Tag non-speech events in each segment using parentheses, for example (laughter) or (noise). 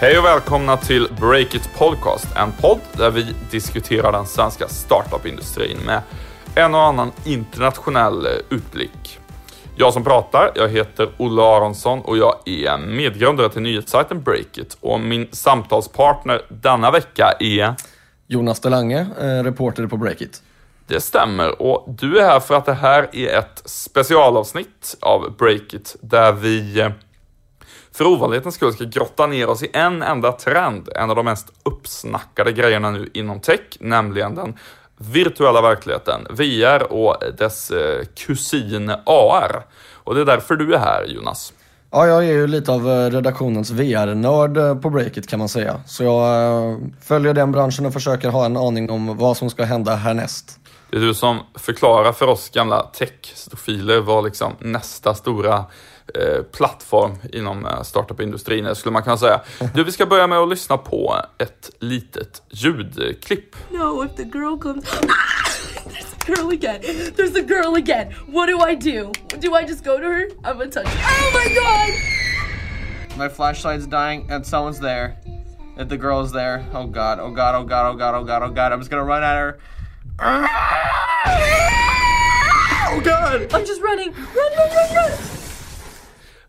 Hej och välkomna till Breakit Podcast, en podd där vi diskuterar den svenska startup-industrin med en och annan internationell utblick. Jag som pratar, jag heter Olle Aronsson och jag är medgrundare till nyhetssajten Breakit och min samtalspartner denna vecka är Jonas Delange, eh, reporter på Breakit. Det stämmer och du är här för att det här är ett specialavsnitt av Breakit där vi eh, för ovanlighetens skull ska grotta ner oss i en enda trend, en av de mest uppsnackade grejerna nu inom tech, nämligen den virtuella verkligheten, VR och dess eh, kusin AR. Och det är därför du är här Jonas. Ja, jag är ju lite av eh, redaktionens VR-nörd eh, på Breakit kan man säga. Så jag följer den branschen och försöker ha en aning om vad som ska hända härnäst. Det är du som förklarar för oss gamla tech-stofiler vad liksom nästa stora Eh, plattform inom eh, startup-industrin, skulle man kunna säga. Du, vi ska börja med att lyssna på ett litet ljudklipp. No, if the girl comes... There's a girl again. There's a girl again. What do I do? Do I just go to her? I'm gonna touch her. Oh my god! My flashlight's dying and someone's there. If the girl is there, oh god, oh god, oh god, oh god, oh god, oh god, I'm just gonna run at her. Oh god! I'm just running. Run, run, run, run!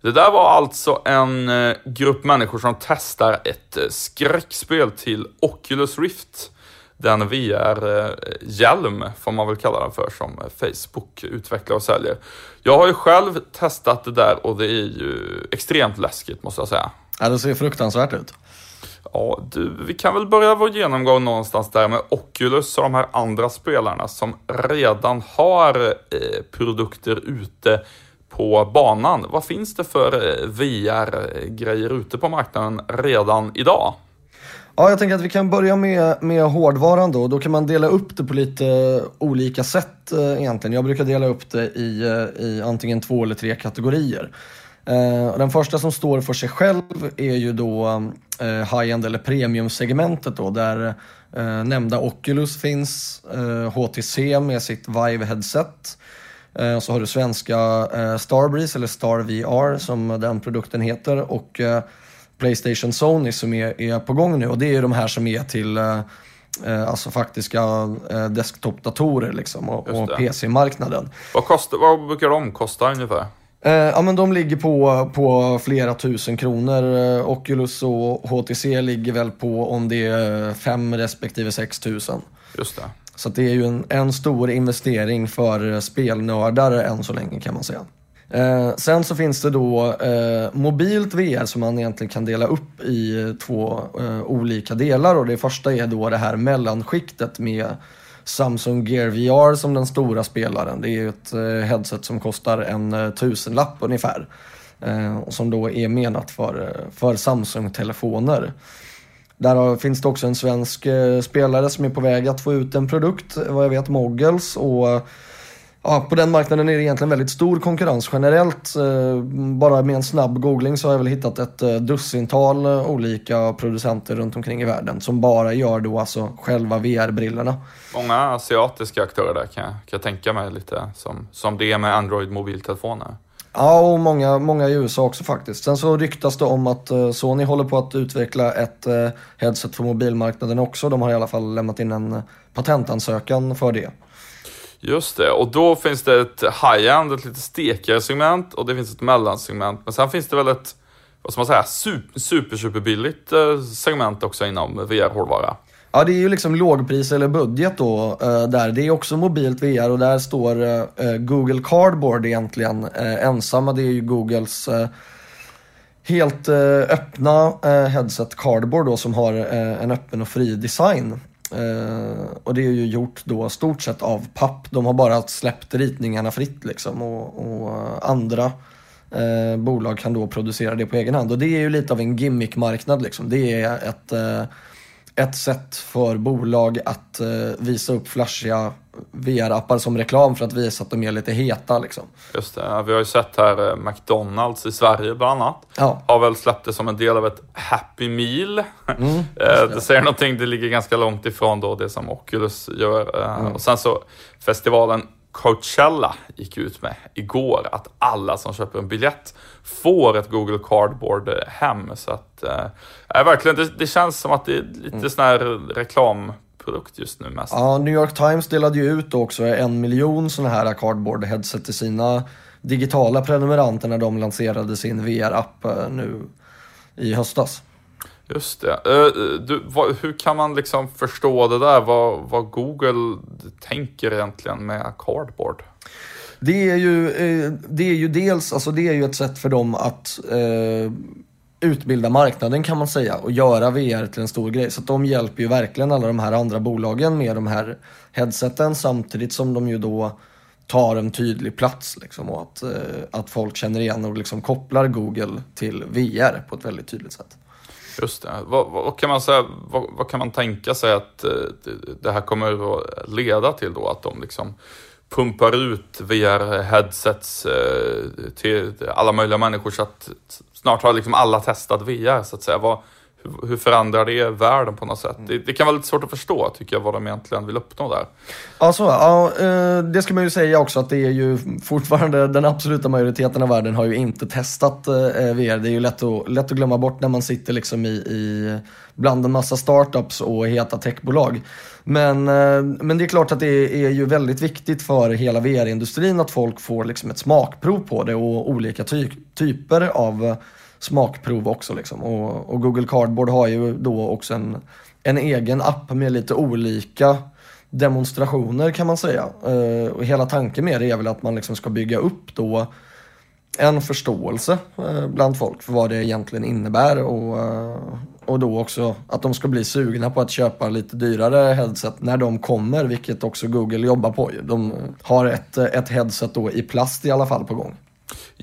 Det där var alltså en eh, grupp människor som testar ett eh, skräckspel till Oculus Rift. Den VR-hjälm, får man väl kalla den för, som Facebook utvecklar och säljer. Jag har ju själv testat det där och det är ju extremt läskigt måste jag säga. Ja, det ser fruktansvärt ut. Ja, du, vi kan väl börja vår genomgång någonstans där med Oculus och de här andra spelarna som redan har eh, produkter ute på banan. Vad finns det för eh, VR-grejer ute på marknaden redan idag? Ja, jag tänker att vi kan börja med, med hårdvaran då. Då kan man dela upp det på lite eh, olika sätt eh, egentligen. Jag brukar dela upp det i, i antingen två eller tre kategorier. Den första som står för sig själv är ju då high-end eller premium-segmentet då där nämnda Oculus finns, HTC med sitt Vive-headset Eh, så har du svenska eh, Starbreeze eller Star VR som den produkten heter och eh, Playstation Sony som är, är på gång nu och det är ju de här som är till alltså faktiska desktopdatorer liksom och, och PC-marknaden. Vad, kostar, vad brukar de kosta ungefär? ja men de ligger på, på flera tusen kronor. Oculus och HTC ligger väl på om det är fem respektive sex tusen. Just det. Så det är ju en, en stor investering för eh, spelnördar än så länge kan man säga. Eh, sen så finns det då eh, mobilt VR som man egentligen kan dela upp i eh, två eh, olika delar. Och det första är då det här mellanskiktet med Samsung Gear VR som den stora spelaren. Det är ju ett eh, headset som kostar en eh, tusenlapp ungefär. Eh, och som då är menat för, eh, för Samsung-telefoner. Där finns det också en svensk eh, spelare som är på väg att få ut en produkt, vad jag vet, Moggles. Och ja, på den marknaden är det egentligen väldigt stor konkurrens generellt. Eh, bara med en snabb googling så har jag väl hittat ett eh, dussintal olika producenter runt omkring i världen som bara gör då alltså själva VR-brillorna. Många asiatiska aktörer där kan jag, kan jag tänka mig lite som, som det är med Android mobiltelefoner. Ja, och många, många i USA också faktiskt. Sen så ryktas det om att eh, Sony håller på att utveckla ett eh, headset för mobilmarknaden också. De har i alla fall lämnat in en eh, patentansökan för det. Just det, och då finns det ett high-end, ett lite stekigare segment och det finns ett mellansegment. Men sen finns det väl ett, vad ska man säga, super, super, super billigt segment också inom VR-hårdvara. Ja, det är ju liksom lågpris eller budget då eh, där. Det är också mobilt VR och där står eh, eh, Google Cardboard egentligen ensamma. Det är ju Googles helt öppna headset Cardboard då som har en öppen och fri design. och det är ju gjort då stort sett av papp. De har bara släppt ritningarna fritt liksom och, och andra bolag kan då producera det på egen hand. Och det är ju lite av en gimmickmarknad liksom. Det är ett ett sätt för bolag att eh, visa upp flashiga VR-appar som reklam för att visa att de är lite heta. Liksom. Just det, vi har ju sett här eh, McDonalds i Sverige bland annat. Ja. Har väl släppt det som en del av ett Happy Meal. Mm, (laughs) eh, det. det säger någonting, det ligger ganska långt ifrån då det som Oculus gör. Mm. Och sen så festivalen Coachella gick ut med igår att alla som köper en biljett får ett Google Cardboard hem. Så att, äh, verkligen, det, det känns som att det är lite mm. sån här reklamprodukt just nu mest. Ja, New York Times delade ju ut också en miljon sådana här cardboard headset till sina digitala prenumeranter när de lanserade sin VR-app eh, nu i höstas. Just det. Uh, du, vad, hur kan man liksom förstå det där? Vad, vad Google tänker egentligen med Cardboard? Det är ju, eh, det är ju dels, alltså det är ju ett sätt för dem att eh, utbilda marknaden kan man säga och göra VR till en stor grej. Så de hjälper ju verkligen alla de här andra bolagen med de här headseten samtidigt som de ju då tar en tydlig plats liksom, och att, eh, att folk känner igen och liksom kopplar Google till VR på ett väldigt tydligt sätt. Just det. Vad, vad, kan man säga, vad, vad, kan man tänka sig att eh, det här kommer att leda till då? Att de liksom pumpar ut VR-headsets eh, till alla möjliga människor så att snart har liksom alla testat VR så att säga. Vad, hur förändrar det världen på något sätt? Det, det, kan vara lite svårt att förstå tycker jag vad de egentligen vill uppnå där. Alltså, ja, eh, det ska man ju säga också att det är ju fortfarande den absoluta majoriteten av världen har ju inte testat eh, VR. Det är ju lätt att, lätt att glömma bort när man sitter liksom i, i bland en massa startups och heta techbolag. Men, eh, men det är klart att det är ju väldigt viktigt för hela VR-industrin att folk får liksom ett smakprov på det och olika ty typer av smakprov också. Liksom. Och, och, Google Cardboard har ju då också en, en egen app med lite olika demonstrationer kan man säga. Eh, och hela tanken med det är väl att man liksom ska bygga upp då en förståelse eh, bland folk för vad det egentligen innebär och, eh, och då också att de ska bli sugna på att köpa lite dyrare headset när de kommer, vilket också Google jobbar på. De har ett, ett headset då i plast i alla fall på gång.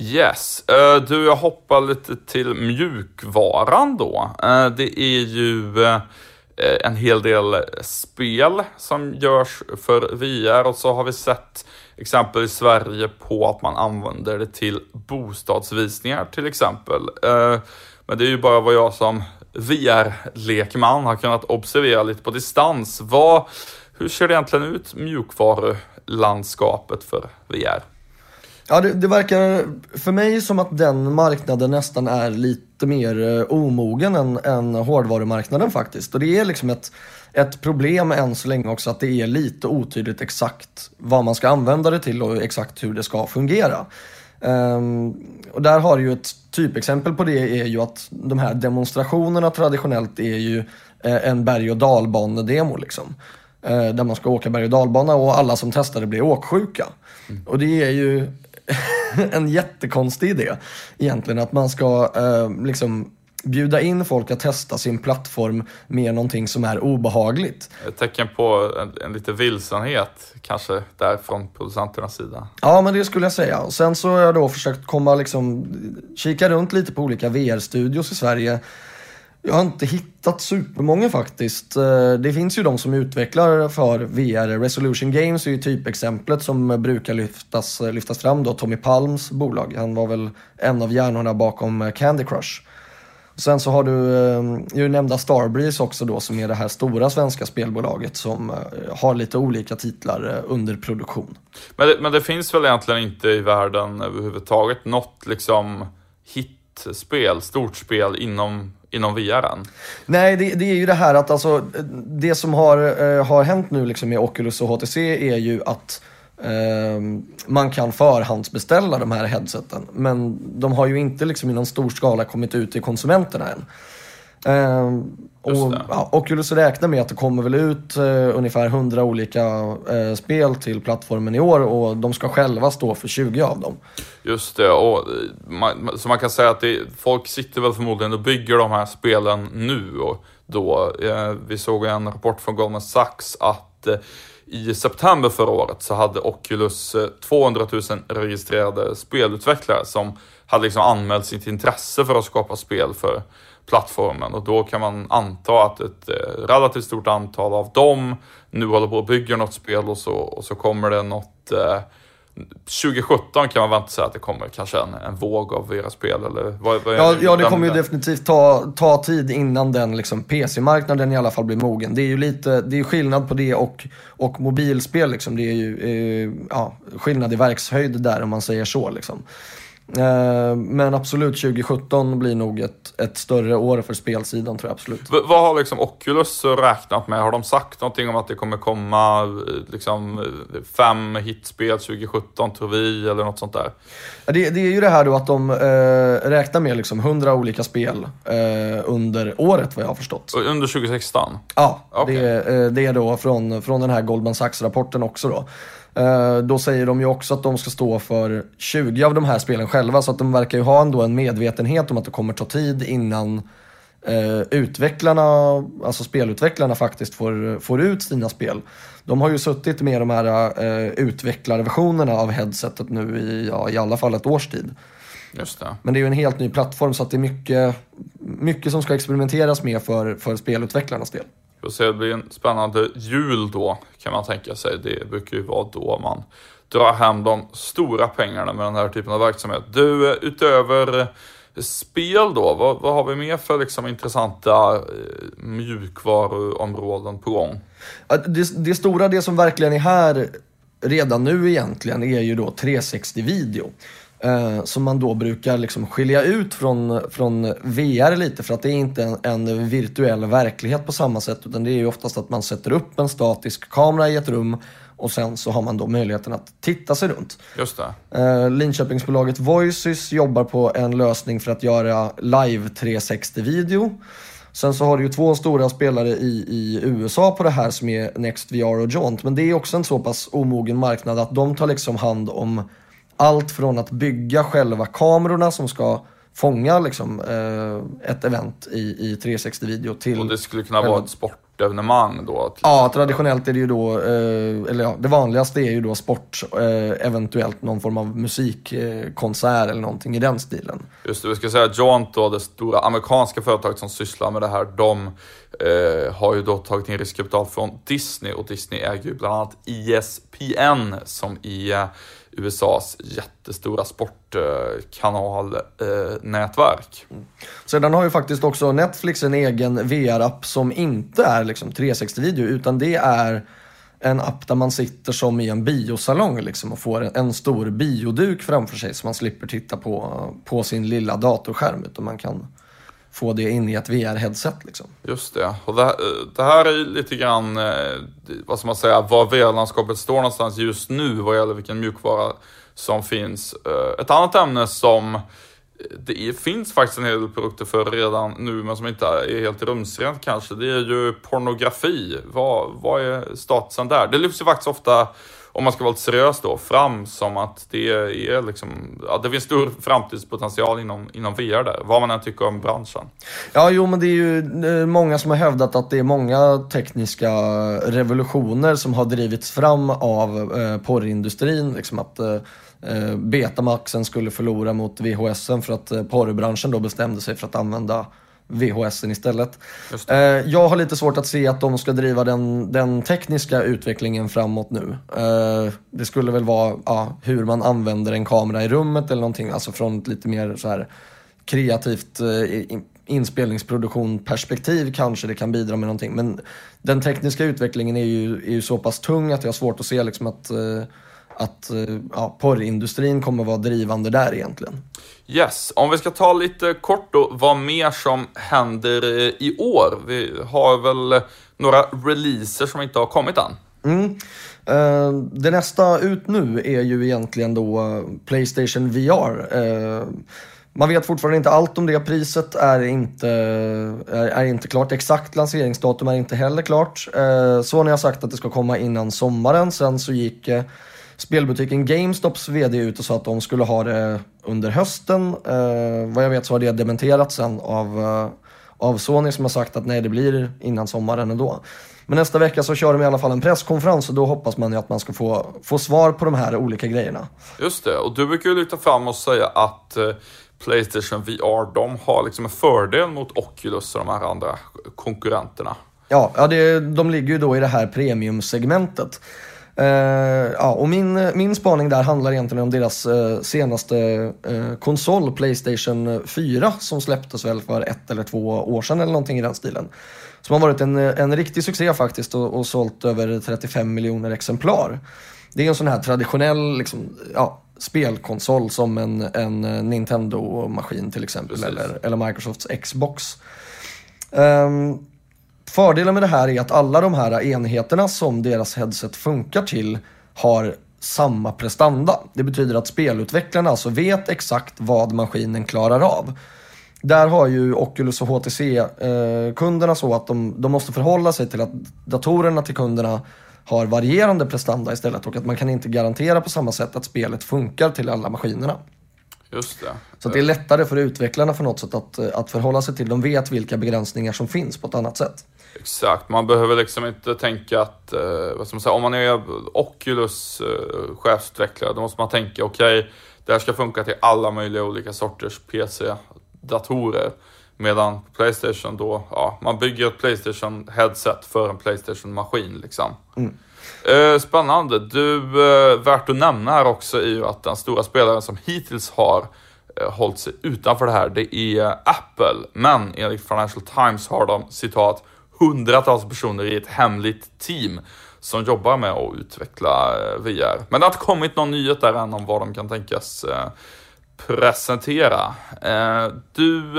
Yes. Eh, du, jag hoppar lite till mjukvaran då. Eh, det är ju eh, en hel del spel som görs för VR och så har vi sett exempel i Sverige på att man använder det till bostadsvisningar till exempel. Men det är ju bara vad jag som VR-lekman har kunnat observera lite på distans. Vad, hur ser det egentligen ut mjukvarulandskapet för VR? Ja, det, det, verkar för mig som att den marknaden nästan är lite mer eh, omogen än, än hårdvarumarknaden faktiskt. Och det är liksom ett, ett problem än så länge också att det är lite otydligt exakt vad man ska använda det till och exakt hur det ska fungera. Um, och där har ju ett typexempel på det är ju att de här demonstrationerna traditionellt är ju eh, en berg och dalbanedemo liksom. Eh, där man ska åka berg och dalbana och alla som testar det blir åksjuka. Mm. Och det är ju (laughs) en jättekonstig idé egentligen. Att man ska eh, liksom bjuda in folk att testa sin plattform med någonting som är obehagligt. Ett tecken på en, en lite vilsenhet kanske där från producenternas sida. Ja, men det skulle jag säga. Och sen så har jag då försökt komma liksom, kika runt lite på olika VR-studios i Sverige jag har inte hittat supermånga faktiskt. Eh, det finns ju de som utvecklar för VR. Resolution Games är ju typexemplet som brukar lyftas, eh, lyftas fram då. Tommy Palms bolag. Han var väl en av hjärnorna bakom eh, Candy Crush. Sen så har du ju nämnda Starbreeze också då som är det här stora svenska spelbolaget som har lite olika titlar under produktion. Men det, men det finns väl egentligen inte i världen överhuvudtaget något liksom hitspel, stort spel inom inom VR? Nej, det, det, är ju det här att alltså, det som har, eh, har hänt nu liksom med Oculus och HTC är ju att eh, man kan förhandsbeställa de här headseten. Men de har ju inte liksom i någon stor skala kommit ut till konsumenterna än. Eh, och, ja, Oculus räknar med att det kommer väl ut eh, ungefär 100 olika eh, spel till plattformen i år och de ska själva stå för 20 av dem. Just det, och man, så man kan säga att det, folk sitter väl förmodligen och bygger de här spelen nu och då. Eh, vi såg en rapport från Goldman Sachs att eh, i september förra året så hade Oculus 200 000 registrerade spelutvecklare som hade liksom anmält sitt intresse för att skapa spel för plattformen och då kan man anta att ett eh, relativt stort antal av dem nu håller på att bygga något spel och så, och så kommer det något, eh, 2017 kan man vänta sig att det kommer kanske en, en våg av VR-spel eller vad, vad Ja, ja det kommer ju definitivt ta, ta tid innan den liksom, PC-marknaden i alla fall blir mogen. Det är ju lite, det är skillnad på det och, och mobilspel. Liksom. Det är ju eh, ja, skillnad i verkshöjd där om man säger så. Liksom. Eh, men absolut, 2017 blir nog ett, ett större år för spelsidan tror jag absolut. V- vad har liksom Oculus räknat med? Har de sagt någonting om att det kommer komma eh, liksom, eh, fem hitspel 2017 tror vi eller något sånt där? Det, det är ju det här då att de eh, räknar med liksom 100 olika spel eh, under året vad jag har förstått. Under 2016? Ja, Okej. det, det är då från, från den här Goldman Sachs-rapporten också då. Eh, Då säger de ju också att de ska stå för 20 av de här spelen själva, så att de verkar ju ha ändå en medvetenhet om att det kommer ta tid innan eh, utvecklarna, alltså spelutvecklarna faktiskt får, får ut sina spel. De har ju suttit med de här eh, utvecklarversionerna av headsetet nu i, ja, i alla fall ett års tid. Just det. Men det är ju en helt ny plattform så att det är mycket, mycket som ska experimenteras med för, för spelutvecklarnas del. Får se, det blir en spännande jul då kan man tänka sig. Det brukar ju vara då man drar hem de stora pengarna med den här typen av verksamhet. Du, utöver spel då, vad, vad har vi mer för liksom intressanta eh, mjukvaruområden på gång? Det, det stora, det som verkligen är här redan nu egentligen är ju då 360-video. Eh, som man då brukar liksom skilja ut från, från VR lite för att det är inte en, en virtuell verklighet på samma sätt utan det är ju oftast att man sätter upp en statisk kamera i ett rum och sen så har man då möjligheten att titta sig runt. Just det. Eh, Linköpingsbolaget Voices jobbar på en lösning för att göra live 360-video. Sen så har du ju två stora spelare i, i USA på det här som är NextVR och Jaunt. Men det är också en så pass omogen marknad att de tar liksom hand om allt från att bygga själva kamerorna som ska fånga liksom, eh, ett event i, i 360-video till... Och det skulle kunna vara ett sportevenemang då? Ja, traditionellt är det ju då, eh, eller ja, det vanligaste är ju då sport, eh, eventuellt någon form av musikkonsert konsert eller någonting i den stilen. Just det, vi ska säga att Jaunt då, det stora amerikanska företaget som sysslar med det här, de eh, har ju då tagit in riskkapital från Disney och Disney äger ju bland annat ESPN som är eh, USAs jättestora sportkanalnätverk. Eh, mm. Sedan har ju faktiskt också Netflix en egen VR-app som inte är liksom 360-video utan det är en app där man sitter som i en biosalong liksom och får en, en stor bioduk framför sig så man slipper titta på, på sin lilla datorskärm utan man kan få det in i ett VR-headset liksom. Just det. Och det, det här är lite grann, eh, vad ska man säga, var VR-landskapet står någonstans just nu vad gäller vilken mjukvara som finns. Eh, ett annat ämne som eh, det finns faktiskt en hel del produkter för redan nu, men som inte är helt rumsrent kanske. Det är ju pornografi. Vad, vad är statusen där? Det lyfts ju faktiskt ofta, om man ska vara lite seriös då, fram som att det är liksom, ja, det finns stor framtidspotential inom, inom VR där, vad man än tycker om branschen. Ja, jo, men det är ju eh, många som har hävdat att det är många tekniska revolutioner som har drivits fram av eh, porrindustrin. Liksom att eh, eh, Betamaxen skulle förlora mot VHSen för att eh, porrbranschen då bestämde sig för att använda VHSen istället. Eh, jag har lite svårt att se att de ska driva den, den tekniska utvecklingen framåt nu. Eh, det skulle väl vara ja, hur man använder en kamera i rummet eller någonting, alltså från ett lite mer så här kreativt eh, in- inspelningsproduktion perspektiv kanske det kan bidra med någonting. Men den tekniska utvecklingen är ju, är ju så pass tung att jag har svårt att se liksom att, att eh, ja, porrindustrin kommer vara drivande där egentligen. Yes, om vi ska ta lite kort då, vad mer som händer eh, i år. Vi har väl några releaser som inte har kommit än. Mm. Eh, det nästa ut nu är ju egentligen då Playstation VR. Man vet fortfarande inte allt om det. Priset är inte, är, är inte klart. Exakt lanseringsdatum är inte heller klart. Eh, Sony har sagt att det ska komma innan sommaren. Sen så gick eh, spelbutiken GameStops VD ut och sa att de skulle ha det under hösten. Eh, vad jag vet så har det dementerats sen av, eh, av Sony som har sagt att nej, det blir innan sommaren ändå. Men nästa vecka så kör de i alla fall en presskonferens och då hoppas man ju att man ska få, få svar på de här olika grejerna. Just det, och du brukar ju lyfta fram och säga att eh, Playstation VR, de har liksom en fördel mot Oculus och de här andra konkurrenterna. Ja, ja det, de ligger ju då i det här premiumsegmentet. Eh, ja, och min, min spaning där handlar egentligen om deras eh, senaste eh, konsol, Playstation 4, som släpptes väl för ett eller två år sedan eller någonting i den stilen. Som har varit en, en riktig succé faktiskt och, och sålt över 35 miljoner exemplar. Det är en sån här traditionell liksom, ja, spelkonsol som en, en Nintendo-maskin till exempel eller, eller Microsofts Xbox. Um, fördelen med det här är att alla de här enheterna som deras headset funkar till har samma prestanda. Det betyder att spelutvecklarna alltså vet exakt vad maskinen klarar av. Där har ju Oculus och HTC-kunderna eh, så att de, de måste förhålla sig till att datorerna till kunderna har varierande prestanda istället och att man kan inte garantera på samma sätt att spelet funkar till alla maskinerna. Just det. Så det är lättare för utvecklarna för något sätt att, att förhålla sig till. De vet vilka begränsningar som finns på ett annat sätt. Exakt, man behöver liksom inte tänka att, eh, vad ska man säga, om man är Oculus eh, chefsutvecklare, då måste man tänka okej, okay, det här ska funka till alla möjliga olika sorters PC-datorer. Medan Playstation då, ja, man bygger ett Playstation headset för en Playstation-maskin liksom. Mm. Eh, spännande. Du, eh, värt att nämna här också är ju att den stora spelaren som hittills har eh, hållit sig utanför det här, det är Apple. Men enligt Financial Times har de citat hundratals personer i ett hemligt team som jobbar med att utveckla eh, VR. Men det har inte kommit någon nyhet där än om vad de kan tänkas eh, presentera. Eh, du,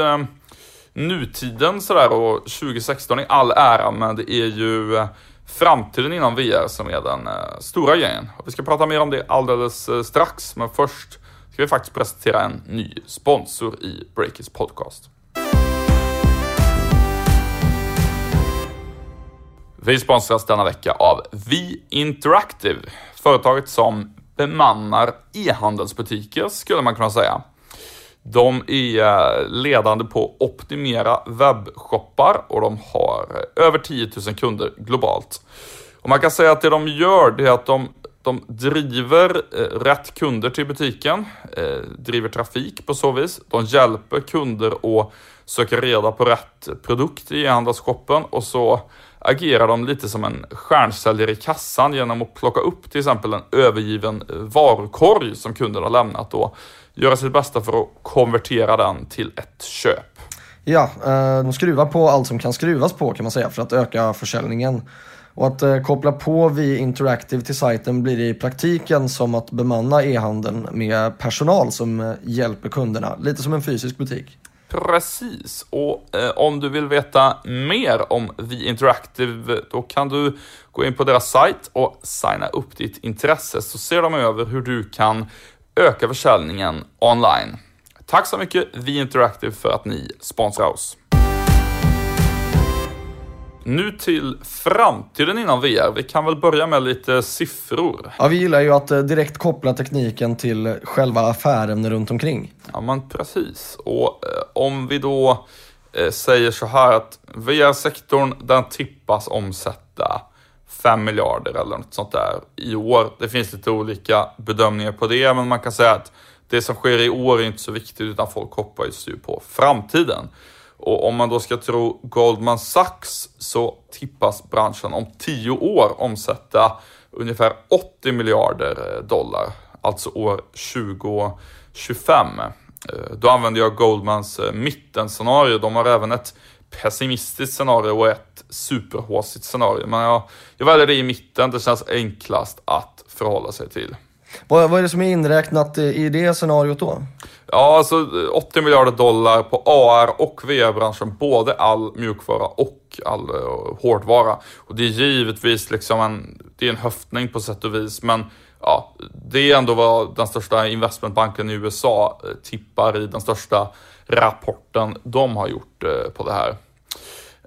nutiden sådär och 2016 i all ära, men det är ju framtiden inom VR som är den stora grejen. Vi ska prata mer om det alldeles strax, men först ska vi faktiskt presentera en ny sponsor i Breakits podcast. Vi sponsras denna vecka av Vi Interactive, företaget som bemannar e-handelsbutiker skulle man kunna säga. De är eh, ledande på att optimera webbshoppar och de har eh, över 10 000 kunder globalt. Och man kan säga att det de gör det är att de, de driver eh, rätt kunder till butiken, driver trafik på så vis. De hjälper kunder att söka reda på rätt produkt i e-handelsshoppen och så agerar de lite som en stjärnsäljare i kassan genom att plocka upp till exempel en övergiven eh, varukorg som kunden har lämnat och göra sitt bästa för att konvertera den till ett köp. Ja, eh, de skruvar på allt som kan skruvas på kan man säga för att öka försäljningen. Och att eh, koppla på Vi Interactive till sajten blir i praktiken som att bemanna e-handeln med personal som hjälper kunderna, lite som en fysisk butik. Precis, och eh, om du vill veta mer om The Interactive då kan du gå in på deras sajt och signa upp ditt intresse så ser de över hur du kan öka försäljningen online. Tack så mycket The Interactive för att ni sponsrar oss. Nu till framtiden inom VR. Vi kan väl börja med lite siffror. Ja, vi gillar ju att eh, direkt koppla tekniken till själva affären runt omkring. Ja, men precis. Och eh, om vi då eh, säger så här att VR-sektorn, den tippas omsätta 5 miljarder eller något sånt där i år. Det finns lite olika bedömningar på det, men man kan säga att det som sker i år är inte så viktigt utan folk hoppas ju på framtiden. Och om man då ska tro Goldman Sachs så tippas branschen om 10 år omsätta ungefär 80 miljarder eh, dollar, alltså år 2025. Eh, då använder jag Goldmans eh, mittenscenario. De har även ett pessimistiskt scenario och ett superhåsigt scenario. Men jag, jag väljer det i mitten, det känns enklast att förhålla sig till. Vad, vad är det som är inräknat i det scenariot då? Ja, alltså 80 miljarder dollar på AR och VR-branschen, både all mjukvara och all uh, hårdvara. Och det är givetvis liksom en, det är en höftning på sätt och vis, men ja, det är ändå vad den största investmentbanken i USA eh, tippar i den största rapporten de har gjort uh, på det här.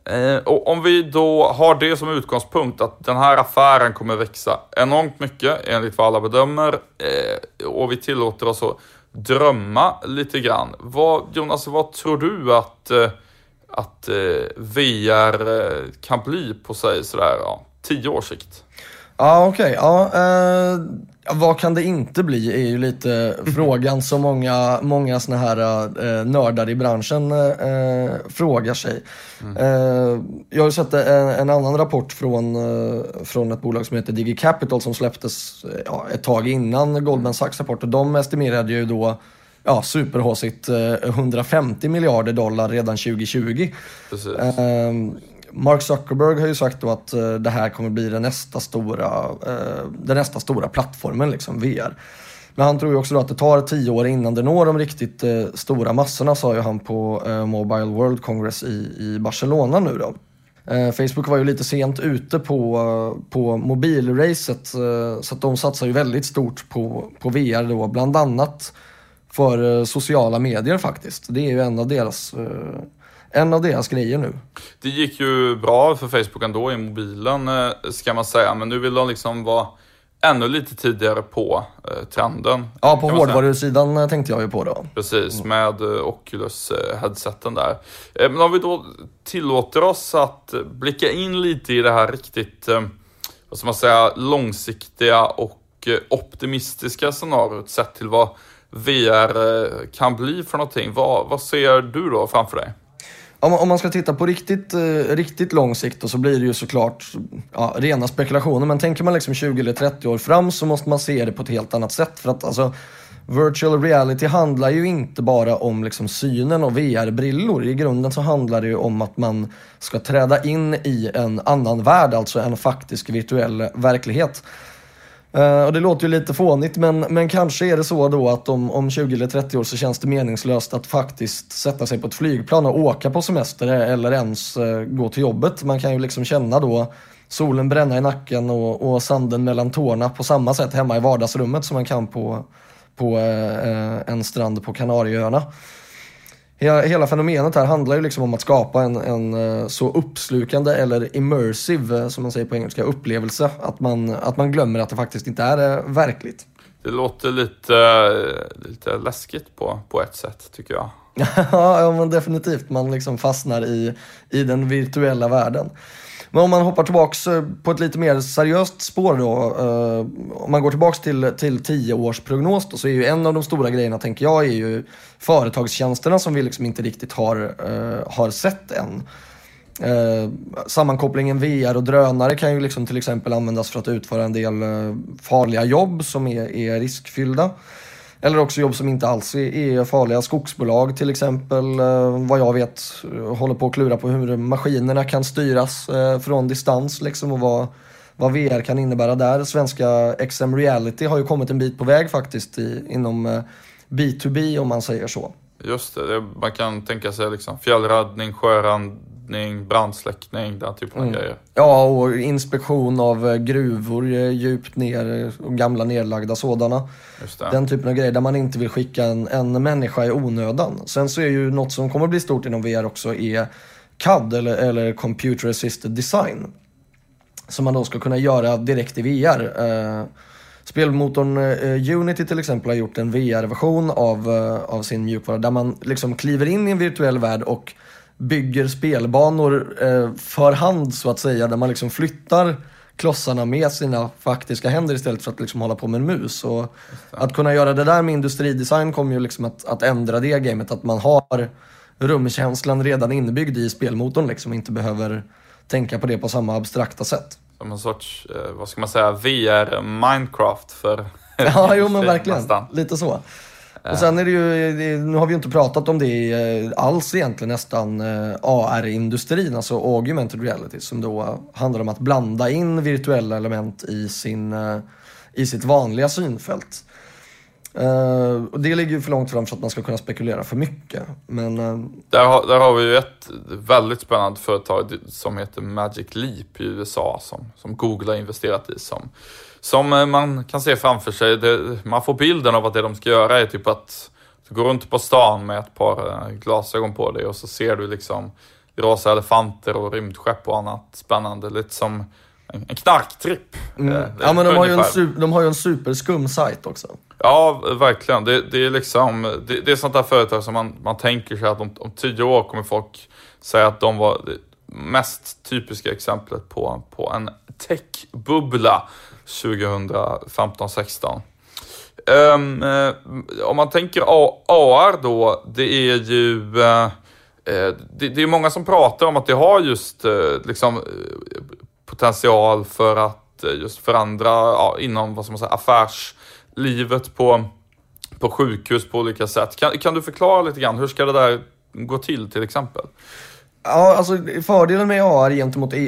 Eh, och om vi då har det som utgångspunkt att den här affären kommer växa enormt mycket enligt vad alla bedömer eh, och vi tillåter oss att drömma lite grann. Vad, Jonas, vad tror du att, eh, att VR kan bli på sig sådär ja, tio års sikt? Ja, okej. Ja, eh, vad kan det inte bli är ju lite (laughs) frågan som många, många såna här eh, nördar i branschen eh, frågar sig. Eh, jag har sett en, en annan rapport från, eh, från ett bolag som heter DigiCapital som släpptes eh, ja, ett tag innan Goldman Sachs rapport och de estimerade ju då ja, superhåsigt eh, 150 miljarder dollar redan 2020. Precis. Mark Zuckerberg har ju sagt då att eh, det här kommer bli den nästa stora, eh, den nästa stora plattformen, liksom VR. Men han tror ju också då att det tar tio år innan det når de riktigt eh, stora massorna, sa ju han på Mobile World Congress i, i Barcelona nu då. Facebook var ju lite sent ute på, på mobilracet, så att de satsar ju väldigt stort på, på VR då, bland annat för sociala medier faktiskt. Det är ju en av deras, eh, en av deras grejer nu. Det gick ju bra för Facebook ändå i mobilen eh, ska man säga, men nu vill de liksom vara ännu lite tidigare på eh, trenden. Ja, på hårdvarusidan eh, tänkte jag ju på då. Precis, med eh, Oculus-headseten där. Eh, Men om vi då tillåter oss att blicka in lite i det här riktigt, vad ska man säga, långsiktiga och optimistiska scenariot sett till vad VR kan bli för någonting. Vad, vad ser du då framför dig? Om, om man ska titta på riktigt, eh, riktigt lång sikt då, så blir det ju såklart ja, rena spekulationer. Men tänker man liksom 20 eller 30 år fram så måste man se det på ett helt annat sätt. För att alltså, virtual reality handlar ju inte bara om liksom synen och VR-brillor. I grunden så handlar det ju om att man ska träda in i en annan värld, alltså en faktisk virtuell verklighet. Uh, och det låter ju lite fånigt men, men kanske är det så då att om, om 20 eller 30 år så känns det meningslöst att faktiskt sätta sig på ett flygplan och åka på semester eller ens uh, gå till jobbet. Man kan ju liksom känna då solen bränna i nacken och, och sanden mellan tårna på samma sätt hemma i vardagsrummet som man kan på, på uh, en strand på Kanarieöarna. Hela, fenomenet här handlar ju liksom om att skapa en, en eh, så uppslukande eller immersive, eh, som man säger på engelska, upplevelse. Att man, att man glömmer att det faktiskt inte är eh, verkligt. Det låter lite, lite läskigt på, på ett sätt tycker jag. (laughs) ja, men definitivt. Man liksom fastnar i, i den virtuella världen. Men om man hoppar tillbaks eh, på ett lite mer seriöst spår då. eh, om man går tillbaks till, till 10 års prognos då, så är ju en av de stora grejerna, tänker jag, är ju företagstjänsterna som vi liksom inte riktigt har, eh, har sett än. Eh, sammankopplingen VR och drönare kan ju liksom till exempel användas för att utföra en del eh, farliga jobb som är, är riskfyllda. Eller också jobb som inte alls är, farliga. Skogsbolag till exempel, eh, vad jag vet, eh, håller på att klura på hur maskinerna kan styras eh, från distans liksom och vad, vad VR kan innebära där. Svenska XM Reality har ju kommit en bit på väg faktiskt i, inom B2B om man säger så. Just det, man kan tänka sig liksom fjällräddning, sjöräddning, brandsläckning, den typen av grejer. Ja, och inspektion av eh, gruvor eh, djupt ner, eh, och gamla nedlagda sådana. Den typen av grejer där man inte vill skicka en, en människa i onödan. Sen så är ju något som kommer bli stort inom VR också är CAD eller, eller Computer Assisted Design. Som man då ska kunna göra direkt i VR. Eh, spelmotorn eh, Unity till exempel har gjort en VR-version av, eh, av sin mjukvara där man liksom kliver in i en virtuell värld och bygger spelbanor eh, för hand så att säga. Där man liksom flyttar klossarna med sina faktiska händer istället för att liksom hålla på med en mus. Och att kunna göra det där med industridesign kommer ju liksom att, att ändra det gamet. Att man har rumkänslan redan inbyggd i spelmotorn liksom och inte behöver tänka på det på samma abstrakta sätt. Som en sorts, eh, vad ska man säga, VR Minecraft för (laughs) Ja, jo men (laughs) verkligen. nästan. Lite så. Och sen är det ju, nu har vi ju inte pratat om det eh, alls egentligen nästan, eh, AR-industrin, alltså augmented reality, som då handlar om att blanda in virtuella element i, sin, eh, i sitt vanliga synfält. Uh, och det ligger ju för långt fram för att man ska kunna spekulera för mycket. Men uh... Där har, där har vi ju ett väldigt spännande företag som heter Magic Leap i USA som, som Google har investerat i. Som, som eh, man kan se framför sig, det, man får bilden av att det de ska göra är typ att du går runt på stan med ett par eh, glasögon på dig och så ser du liksom rosa elefanter och rymdskepp och annat spännande. Lite som en, knarktripp. Eh, det Mm. ja, men de har, ju en, ungefär. su- de har ju en superskum sajt också. Ja, verkligen. Det, det är liksom, det, det är sånt där företag som man, man tänker sig att om, om tio år kommer folk säga att de var mest typiska exemplet på, på en techbubbla 2015-16. Um, ehm, eh, om man tänker AR då, det är ju uh, det, det, är många som pratar om att det har just uh, liksom, potential för att just förändra ja, inom vad ska man säga, affärslivet på, på sjukhus på olika sätt. Kan, kan du förklara lite grann, hur ska det där gå till till exempel? Ja, alltså fördelen med AR gentemot eh,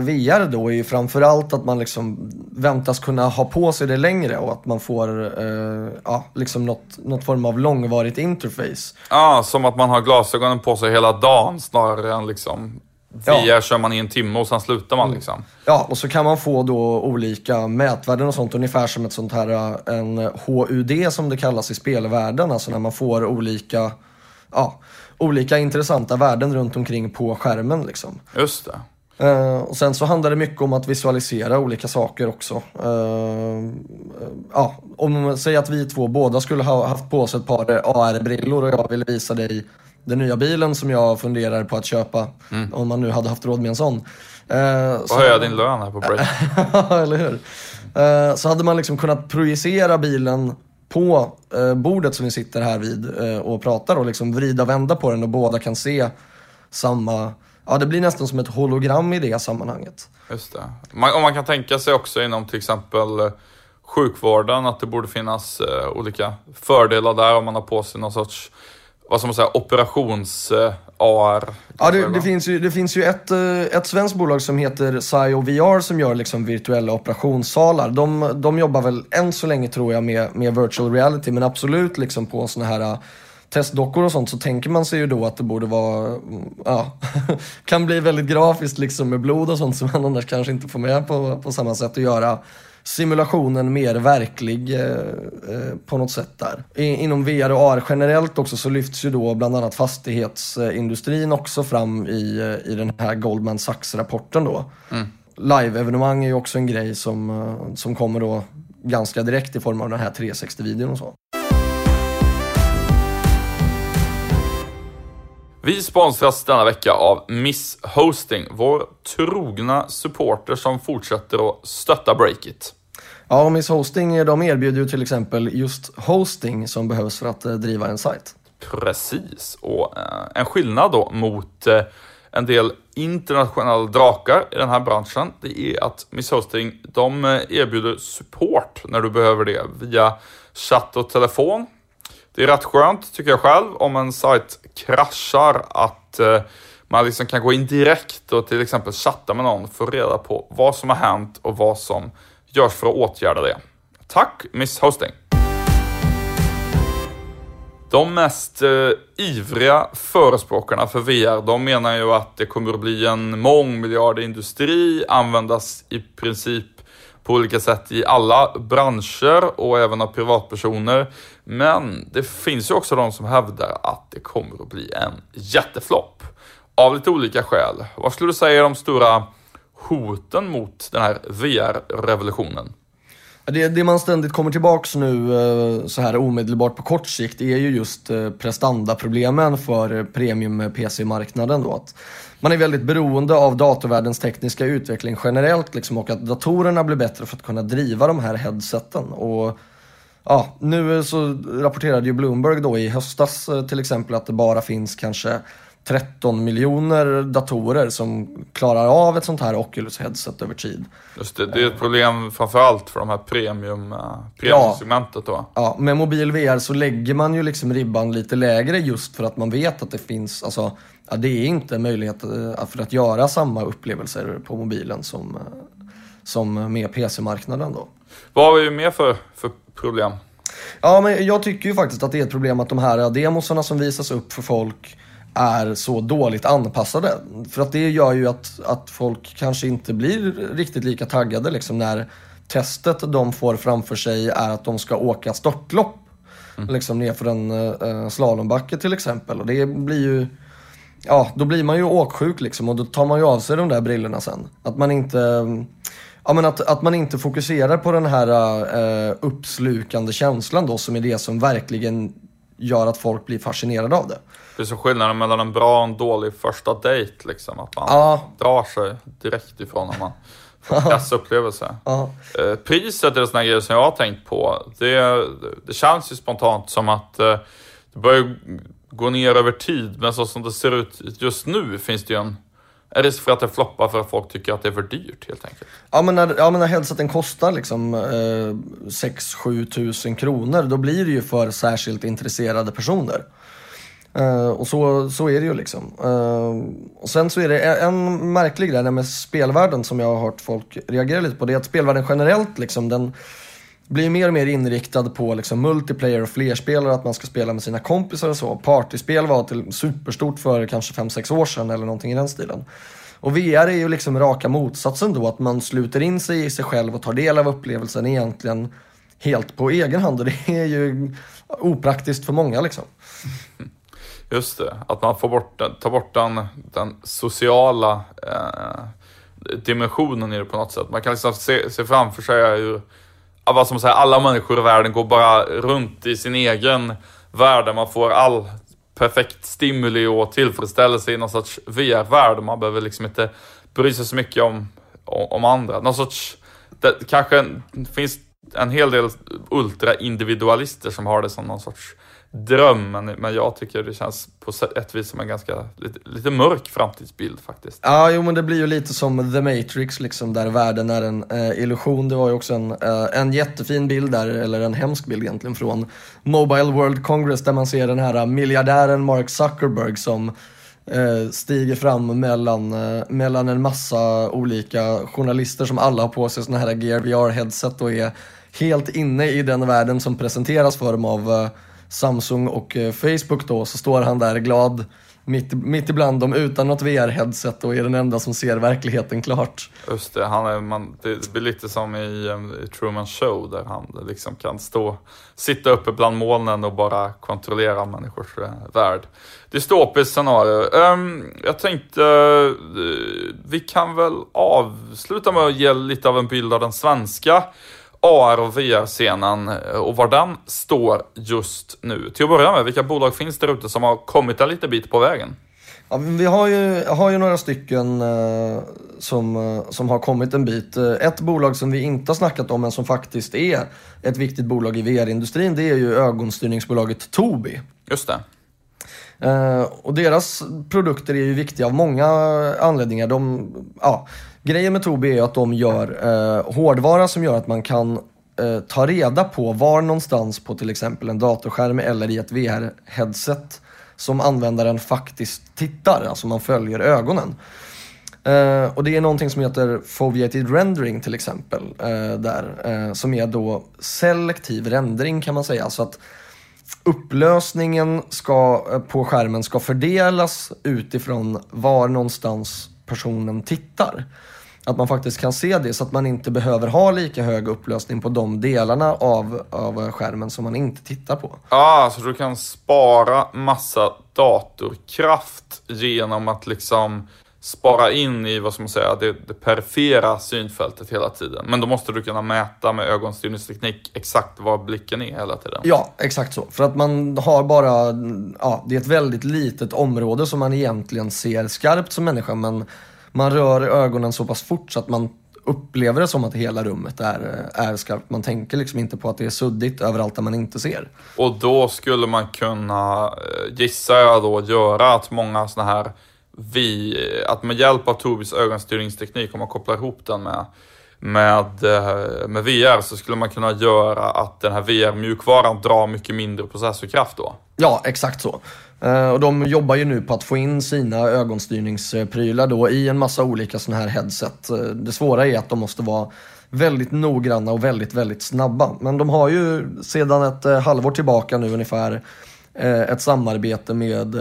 VR då är ju framförallt att man liksom väntas kunna ha på sig det längre och att man får eh, ja, liksom något, något form av långvarigt interface. Ja, som att man har glasögonen på sig hela dagen snarare än liksom VR ja. kör man i en timme och sen slutar man liksom. Ja, och så kan man få då olika mätvärden och sånt, ungefär som ett sånt här en HUD som det kallas i spelvärlden, alltså när man får olika ja, olika intressanta värden runt omkring på skärmen. Liksom. Just det. Uh, och sen så handlar det mycket om att visualisera olika saker också. Uh, ja, om säg att vi två båda skulle ha haft på oss ett par AR-brillor och jag ville visa dig den nya bilen som jag funderar på att köpa. Mm. Om man nu hade haft råd med en sån. Uh, och höja din lön här på (laughs) break. eller hur. Uh, så hade man liksom kunnat projicera bilen på eh, bordet som vi sitter här vid eh, och pratar och liksom vrida och vända på den och båda kan se samma, ja det blir nästan som ett hologram i det sammanhanget. Just det. Man, och man kan tänka sig också inom till exempel eh, sjukvården att det borde finnas eh, olika fördelar där om man har på sig någon sorts vad ska man säga, operations-AR. Eh, ja, det, det, finns ju, det finns ju ett, eh, ett svenskt bolag som heter SIO VR som gör liksom virtuella operationssalar. De, de jobbar väl än så länge tror jag med, med virtual reality, men absolut liksom på sådana här eh, testdockor och sånt så tänker man sig ju då att det borde vara, mm, ja, (laughs) kan bli väldigt grafiskt liksom med blod och sånt som man annars kanske inte får med på, på samma sätt att göra simulationen mer verklig eh, eh, på något sätt där. I, inom VR och AR generellt också så lyfts ju då bland annat fastighetsindustrin också fram i, eh, i den här Goldman Sachs-rapporten då. Mm. Live-evenemang är ju också en grej som, eh, som kommer då ganska direkt i form av den här 360-videon och så. Vi sponsras denna vecka av Miss Hosting, vår trogna supporter som fortsätter att stötta Breakit. Ja, Miss Hosting eh, de erbjuder ju till exempel just hosting som behövs för att eh, driva en sajt. Precis, och eh, en skillnad då mot en del internationella drakar i den här branschen, det är att Miss Hosting, de erbjuder support när du behöver det via chatt och telefon. Det är rätt skönt, tycker jag själv, om en sajt kraschar, att man liksom kan gå in direkt och till exempel chatta med någon för att reda på vad som har hänt och vad som görs för att åtgärda det. Tack Miss Hosting! De mest eh, ivriga förespråkarna för VR, de menar ju att det kommer att bli en mångmiljardindustri, användas i princip på olika sätt i alla branscher och även av privatpersoner. Men det finns ju också de som hävdar att det kommer att bli en jätteflopp. Av lite olika skäl. Vad skulle du säga är de stora hoten mot den här VR-revolutionen? Det, det, man ständigt kommer tillbaks nu eh, så här omedelbart på kort sikt är ju just eh, prestandaproblemen för eh, premium-PC-marknaden. Då. Att man är väldigt beroende av datorvärldens tekniska utveckling generellt liksom, och att datorerna blir bättre för att kunna driva de här headseten. Och, ja, nu så rapporterade ju Bloomberg då i höstas till exempel att det bara finns kanske 13 miljoner datorer som klarar av ett sånt här Oculus headset över tid. Just det, det är ett problem framförallt för de här premium, eh, premiumsegmentet då. Ja, med mobil VR så lägger man ju liksom ribban lite lägre just för att man vet att det finns, alltså, ja, det är inte möjlighet eh, för att göra samma upplevelser på mobilen som, eh, som med PC-marknaden då. Vad har vi mer för, för problem? Ja, men jag tycker ju faktiskt att det är ett problem att de här demosarna som visas upp för folk är så dåligt anpassade. För att det gör ju att, att folk kanske inte blir riktigt lika taggade liksom när testet de får framför sig är att de ska åka störtlopp. Mm. Liksom nerför en uh, slalombacke till exempel. Och det blir ju... Ja, då blir man ju åksjuk liksom och då tar man ju av sig de där brillorna sen. Att man inte... Ja, men att, att man inte fokuserar på den här uh, uppslukande känslan då som är det som verkligen gör att folk blir fascinerade av det. Det är så skillnaden mellan en bra och en dålig första dejt liksom. Att man Ja. drar sig direkt ifrån när man får kassupplevelse. Ja. Eh, priset är en sån grej som jag har tänkt på. Det, det känns ju spontant som att eh, det börjar gå ner över tid. Men så som det ser ut just nu finns det ju en, en risk för att det floppar för att folk tycker att det är för dyrt helt enkelt. Ja men när, ja, men när headseten kostar liksom eh, 6-7 tusen kronor då blir det ju för särskilt intresserade personer. Uh, och så, så är det ju liksom. Uh, och sen så är det en märklig grej med spelvärlden som jag har hört folk reagera lite på. Det är att spelvärlden generellt liksom den blir mer och mer inriktad på liksom multiplayer och flerspelare, att man ska spela med sina kompisar och så. Partyspel var till superstort för kanske 5-6 år sedan eller någonting i den stilen. Och VR är ju liksom raka motsatsen då, att man sluter in sig i sig själv och tar del av upplevelsen egentligen helt på egen hand. Och det är ju opraktiskt för många liksom. (laughs) Just det, att man får bort, tar bort den, den sociala eh, dimensionen i det på något sätt. Man kan liksom se, se framför sig hur, vad som säger, alla människor i världen går bara runt i sin egen värld där man får all perfekt stimuli och tillfredsställelse i någon sorts VR-värld. Man behöver liksom inte bry sig så mycket om, om, om andra. Någon sorts, det kanske finns en hel del ultra-individualister som har det som någon sorts dröm, men, men jag tycker det känns på ett vis som en ganska lite, lite mörk framtidsbild faktiskt. Ja, jo men det blir ju lite som The Matrix liksom, där världen är en eh, illusion. Det var ju också en, eh, en jättefin bild där, eller en hemsk bild egentligen, från Mobile World Congress där man ser den här eh, miljardären Mark Zuckerberg som eh, stiger fram mellan, eh, mellan en massa olika journalister som alla har på sig sådana här Gear VR-headset och är helt inne i den världen som presenteras för dem av eh, Samsung och eh, Facebook då, så står han där glad mitt, mitt ibland dem utan något VR-headset och är den enda som ser verkligheten klart. Just det, han är, man, det blir lite som i, eh, i Truman Show där han liksom kan stå, sitta uppe bland molnen och bara kontrollera människors eh, värld. Dystopiskt scenario. Um, jag tänkte, uh, vi kan väl avsluta med att ge lite av en bild av den svenska AR och VR-scenen eh, och var den står just nu. Till att börja med, vilka bolag finns där ute som har kommit en liten bit på vägen? Ja, vi har ju, har ju några stycken eh, som, eh, som har kommit en bit. Eh, Ett bolag som vi inte har snackat om men som faktiskt är ett viktigt bolag i VR-industrin det är ju ögonstyrningsbolaget Tobii. Just det. Eh, och deras produkter är ju viktiga av många anledningar. De, ja, grejen med Tobii är ju att de gör eh, hårdvara som gör att man kan eh, ta reda på var någonstans på till exempel en datorskärm eller i ett VR-headset som användaren faktiskt tittar, alltså man följer ögonen. Eh, och det är någonting som heter Foveated Rendering till exempel, eh, där, eh, som är då selektiv rendering kan man säga. Så att upplösningen ska, eh, på skärmen ska fördelas utifrån var någonstans personen tittar. Att man faktiskt kan se det så att man inte behöver ha lika hög upplösning på de delarna av, av skärmen som man inte tittar på. Ah, så du kan spara massa datorkraft genom att liksom spara in i vad ska man säga, det, det perifera synfältet hela tiden. Men då måste du kunna mäta med ögonstyrningsteknik exakt var blicken är hela tiden. Ja, exakt så. För att man har bara, ja, det är ett väldigt litet område som man egentligen ser skarpt som människa, men man rör ögonen så pass fort så att man upplever det som att hela rummet är, är skarpt. Man tänker liksom inte på att det är suddigt överallt där man inte ser. Och då skulle man kunna, eh, gissar jag då, göra att många sådana här vi, att med hjälp av Tobis ögonstyrningsteknik, om man kopplar ihop den med, med, eh, med VR, så skulle man kunna göra att den här VR-mjukvaran drar mycket mindre processorkraft då. Ja, exakt så. Eh, och de jobbar ju nu på att få in sina ögonstyrningsprylar då i en massa olika sådana här headset. Eh, det svåra är att de måste vara väldigt noggranna och väldigt, väldigt snabba. Men de har ju sedan ett eh, halvår tillbaka nu ungefär ett samarbete med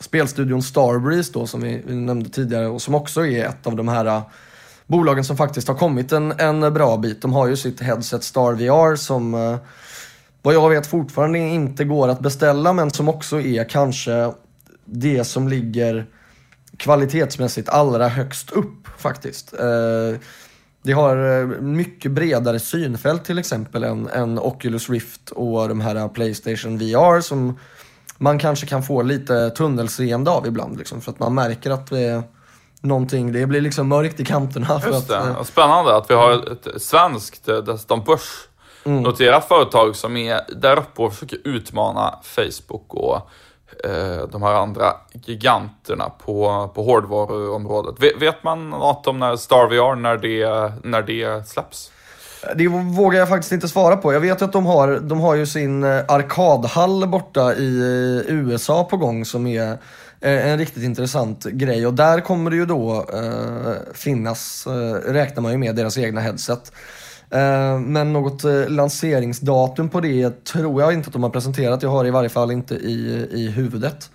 spelstudion Starbreeze då som vi, nämnde tidigare och som också är ett av de här bolagen som faktiskt har kommit en, en bra bit. De har ju sitt headset Star VR som eh, vad jag vet fortfarande inte går att beställa men som också är kanske det som ligger kvalitetsmässigt allra högst upp faktiskt. Eh, det har eh, mycket bredare synfält till exempel än, än Oculus Rift och de här Playstation VR som man kanske kan få lite tunnelseende av ibland. Liksom, för att man märker att det är någonting, det blir liksom mörkt i kanterna. (laughs) För Just att, det. eh, Spännande att vi har ett svenskt, eh, dessutom börsnoterat företag som är där uppe och försöker utmana Facebook och eh, de här andra giganterna på, på hårdvaruområdet. Vet, vet man något om när Star VR, när det, när det släpps? Det vågar jag faktiskt inte svara på. Jag vet att de har, de har ju sin eh, arkadhall borta i eh, USA på gång som är en riktigt intressant grej och där kommer det ju då eh, finnas, eh, räknar man ju med, deras egna headset. Eh, men något eh, lanseringsdatum på det tror jag inte att de har presenterat. Jag har det i varje fall inte i, i huvudet.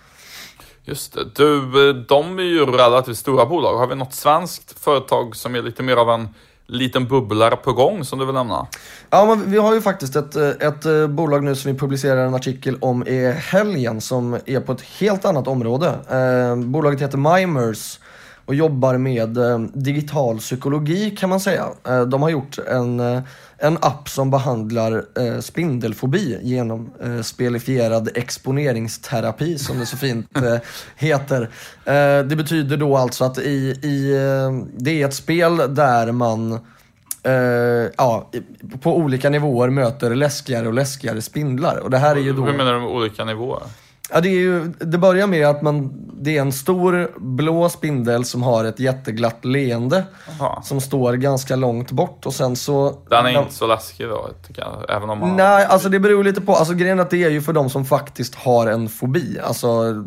Just det. Du, eh, de är ju relativt stora bolag. Har vi något svenskt företag som är lite mer av en liten bubblare på gång som du vill nämna? Ja, men vi har ju faktiskt ett, ett bolag nu som vi publicerar en artikel om i helgen som är på ett helt annat område. Eh, bolaget heter Mimers och jobbar med eh, digital psykologi kan man säga. Eh, de har gjort en, eh, en app som behandlar eh, spindelfobi genom spelifierad exponeringsterapi som det så fint (laughs) heter. Det betyder då alltså att i, i, det är ett spel där man eh, ja, på olika nivåer möter läskigare och läskigare spindlar. Och det här är ju då... Hur menar du med olika nivåer? Ja, det, är ju, det börjar med att man, det är en stor blå spindel som har ett jätteglatt leende. Jaha. Som står ganska långt bort och sen så... Den är inte så läskig då, jag. Även om man... Nej, alltså det beror lite på. Alltså grejen att det är ju för de som faktiskt har en fobi. Alltså,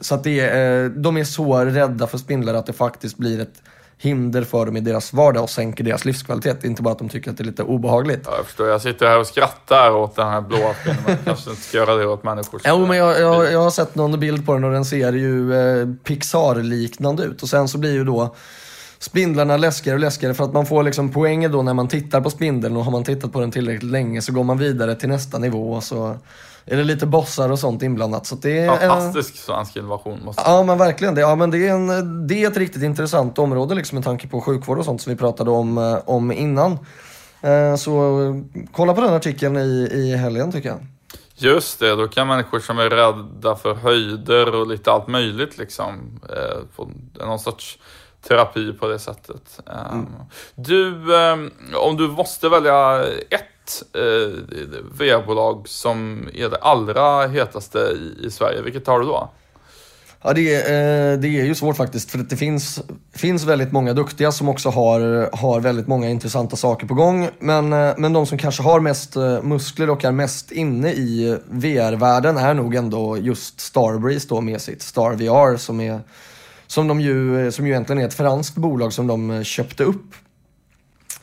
så att det är, eh, de är så rädda för spindlar att det faktiskt blir ett hinder för dem i deras vardag och sänker deras livskvalitet. Inte bara att de tycker att det är lite obehagligt. Ja, jag förstår. Jag sitter här och skrattar åt den här blåa filmen. Jag (laughs) kanske inte ska göra det åt människor. Jo, men jag, jag, jag har sett någon bild på den och den ser ju eh, Pixar-liknande ut. Och sen så blir ju då spindlarna läskigare och läskigare för att man får liksom poänger då när man tittar på spindeln och har man tittat på den tillräckligt länge så går man vidare till nästa nivå så är det lite bossar och sånt inblandat. Så det är, Fantastisk svensk innovation. Måste Ja men verkligen. Det, ja, men det, är en, det är ett riktigt intressant område liksom, med tanke på sjukvård och sånt som vi pratade om, eh, om innan. Eh, Så kolla på den artikeln i, i helgen tycker jag. Just det, då kan människor som är rädda för höjder och lite allt möjligt liksom eh, få någon sorts terapi på det sättet. Um, Du, om du måste välja ett eh, VR-bolag som är det allra hetaste i, i Sverige, vilket tar du då? Ja, det, är, eh, det är ju svårt faktiskt för att det finns, finns väldigt många duktiga som också har, har väldigt många intressanta saker på gång. Men, eh, men de som kanske har mest eh, muskler och är mest inne i eh, VR-världen är nog ändå just Starbreeze då med sitt Star VR som, är, som, de ju, eh, som ju egentligen är ett franskt bolag som de köpte upp.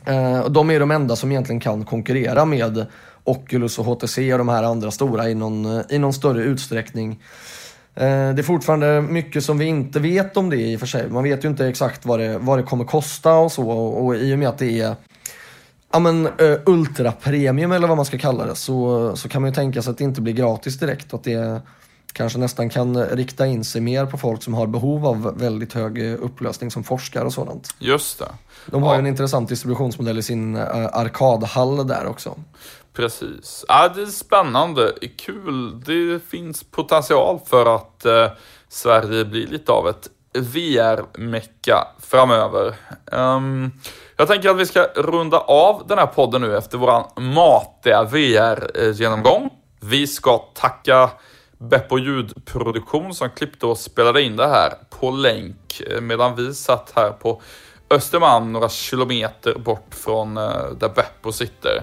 Eh, de är de enda som egentligen kan konkurrera med Oculus och HTC och de här andra stora i någon, eh, i någon större utsträckning. Eh, det är fortfarande mycket som vi inte vet om det i och för sig. Man vet ju inte exakt vad det, vad det kommer kosta och så och, och i och med att det är ja, men, eh, ultrapremium eller vad man ska kalla det så, så kan man ju tänka sig att det inte blir gratis direkt. Att det kanske nästan kan rikta in sig mer på folk som har behov av väldigt hög eh, upplösning som forskar och sådant. Just det. De har Ja. en intressant distributionsmodell i sin uh, arkadhall där också. Precis. Ja, det är spännande, kul. Det finns potential för att eh, Sverige blir lite av ett VR-mecka framöver. Ehm, jag tänker att vi ska runda av den här podden nu efter våran matiga VR-genomgång. Vi ska tacka Beppo ljudproduktion som klippte och spelade in det här på länk eh, medan vi satt här på Östermalm några kilometer bort från eh, där Beppo sitter.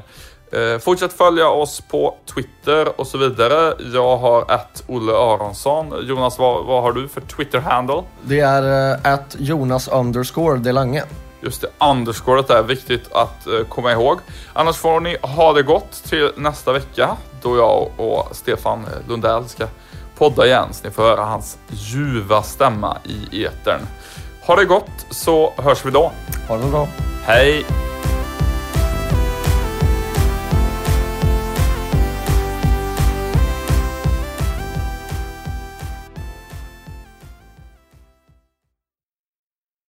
Eh, fortsätt följa oss på Twitter och så vidare. Jag har ett Olle Aronsson. Jonas, vad, vad har du för Twitter-handle? Det är att Jonas underscore Delange. Just det, underscoret är viktigt att eh, komma ihåg. Annars får ni ha det gott till nästa vecka då jag och Stefan Lundell ska podda igen så ni får höra hans ljuva stämma i etern. Ha det gott så hörs vi då. Ha det bra. Hej!